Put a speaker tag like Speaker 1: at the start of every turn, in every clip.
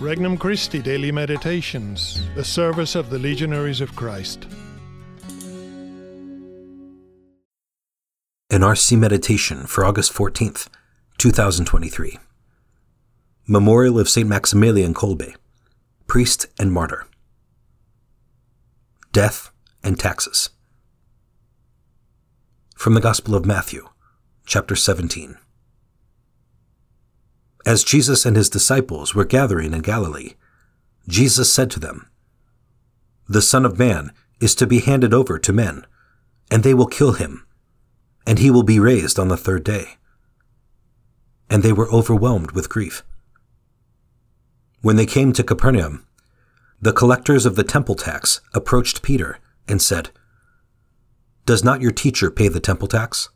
Speaker 1: Regnum Christi Daily Meditations, the service of the Legionaries of Christ.
Speaker 2: An RC Meditation for August 14th, 2023. Memorial of St. Maximilian Kolbe, Priest and Martyr. Death and Taxes. From the Gospel of Matthew, chapter 17. As Jesus and his disciples were gathering in Galilee, Jesus said to them, The Son of Man is to be handed over to men, and they will kill him, and he will be raised on the third day. And they were overwhelmed with grief. When they came to Capernaum, the collectors of the temple tax approached Peter and said, Does not your teacher pay the temple tax?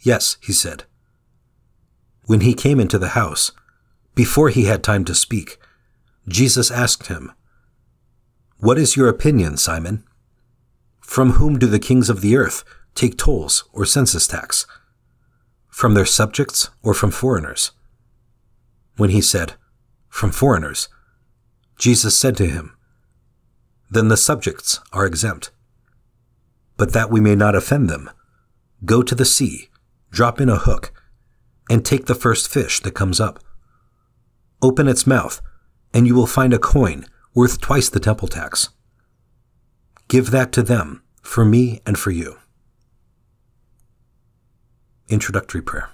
Speaker 2: Yes, he said. When he came into the house, before he had time to speak, Jesus asked him, What is your opinion, Simon? From whom do the kings of the earth take tolls or census tax? From their subjects or from foreigners? When he said, From foreigners, Jesus said to him, Then the subjects are exempt. But that we may not offend them, go to the sea, drop in a hook, and take the first fish that comes up. Open its mouth, and you will find a coin worth twice the temple tax. Give that to them, for me and for you. Introductory Prayer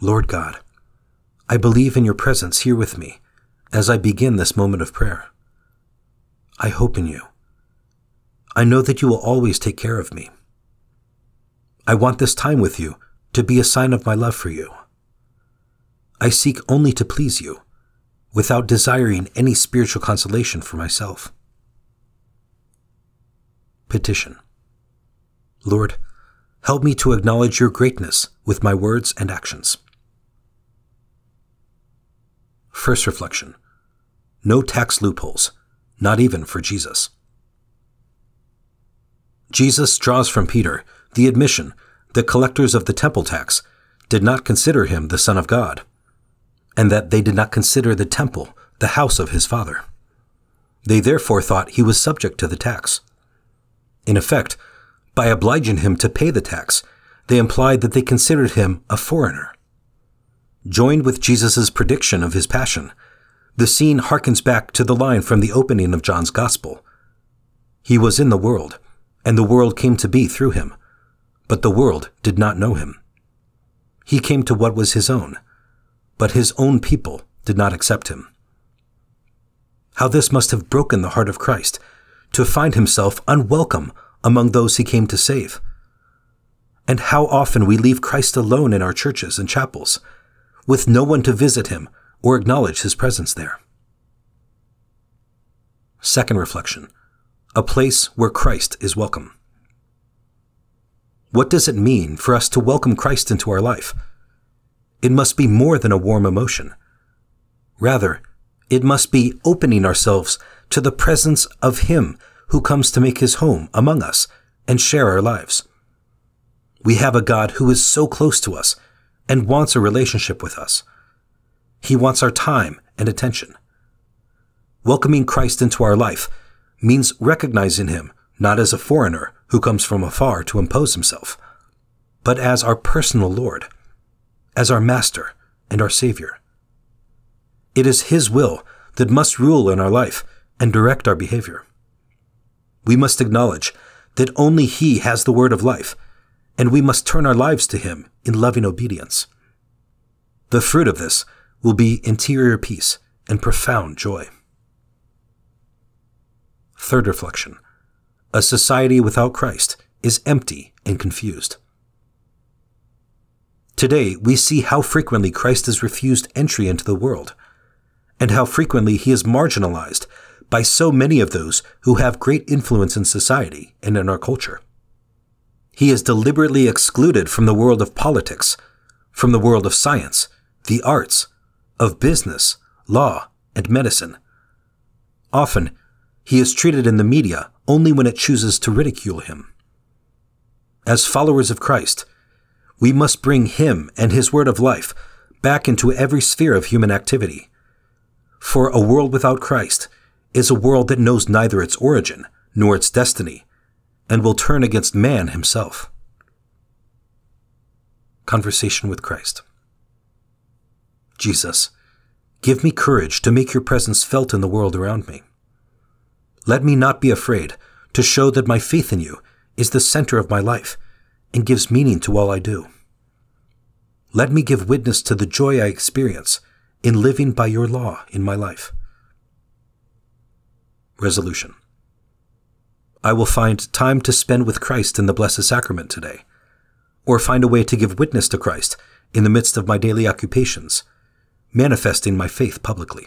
Speaker 2: Lord God, I believe in your presence here with me as I begin this moment of prayer. I hope in you. I know that you will always take care of me. I want this time with you to be a sign of my love for you. I seek only to please you, without desiring any spiritual consolation for myself. Petition Lord, help me to acknowledge your greatness with my words and actions. First reflection No tax loopholes, not even for Jesus. Jesus draws from Peter the admission the collectors of the temple tax did not consider him the Son of God, and that they did not consider the temple the house of his Father. They therefore thought he was subject to the tax. In effect, by obliging him to pay the tax, they implied that they considered him a foreigner. Joined with Jesus' prediction of his passion, the scene harkens back to the line from the opening of John's Gospel. He was in the world, and the world came to be through him but the world did not know him. He came to what was his own, but his own people did not accept him. How this must have broken the heart of Christ to find himself unwelcome among those he came to save. And how often we leave Christ alone in our churches and chapels, with no one to visit him or acknowledge his presence there. Second reflection a place where Christ is welcome. What does it mean for us to welcome Christ into our life? It must be more than a warm emotion. Rather, it must be opening ourselves to the presence of Him who comes to make His home among us and share our lives. We have a God who is so close to us and wants a relationship with us. He wants our time and attention. Welcoming Christ into our life means recognizing Him not as a foreigner who comes from afar to impose himself, but as our personal Lord, as our Master and our Savior. It is His will that must rule in our life and direct our behavior. We must acknowledge that only He has the word of life, and we must turn our lives to Him in loving obedience. The fruit of this will be interior peace and profound joy. Third reflection a society without Christ is empty and confused. Today, we see how frequently Christ is refused entry into the world, and how frequently he is marginalized by so many of those who have great influence in society and in our culture. He is deliberately excluded from the world of politics, from the world of science, the arts, of business, law, and medicine. Often, he is treated in the media only when it chooses to ridicule him. As followers of Christ, we must bring him and his word of life back into every sphere of human activity, For a world without Christ is a world that knows neither its origin nor its destiny, and will turn against man himself. Conversation with Christ. Jesus, give me courage to make your presence felt in the world around me. Let me not be afraid to show that my faith in you is the center of my life and gives meaning to all I do. Let me give witness to the joy I experience in living by your law in my life. Resolution I will find time to spend with Christ in the Blessed Sacrament today, or find a way to give witness to Christ in the midst of my daily occupations, manifesting my faith publicly.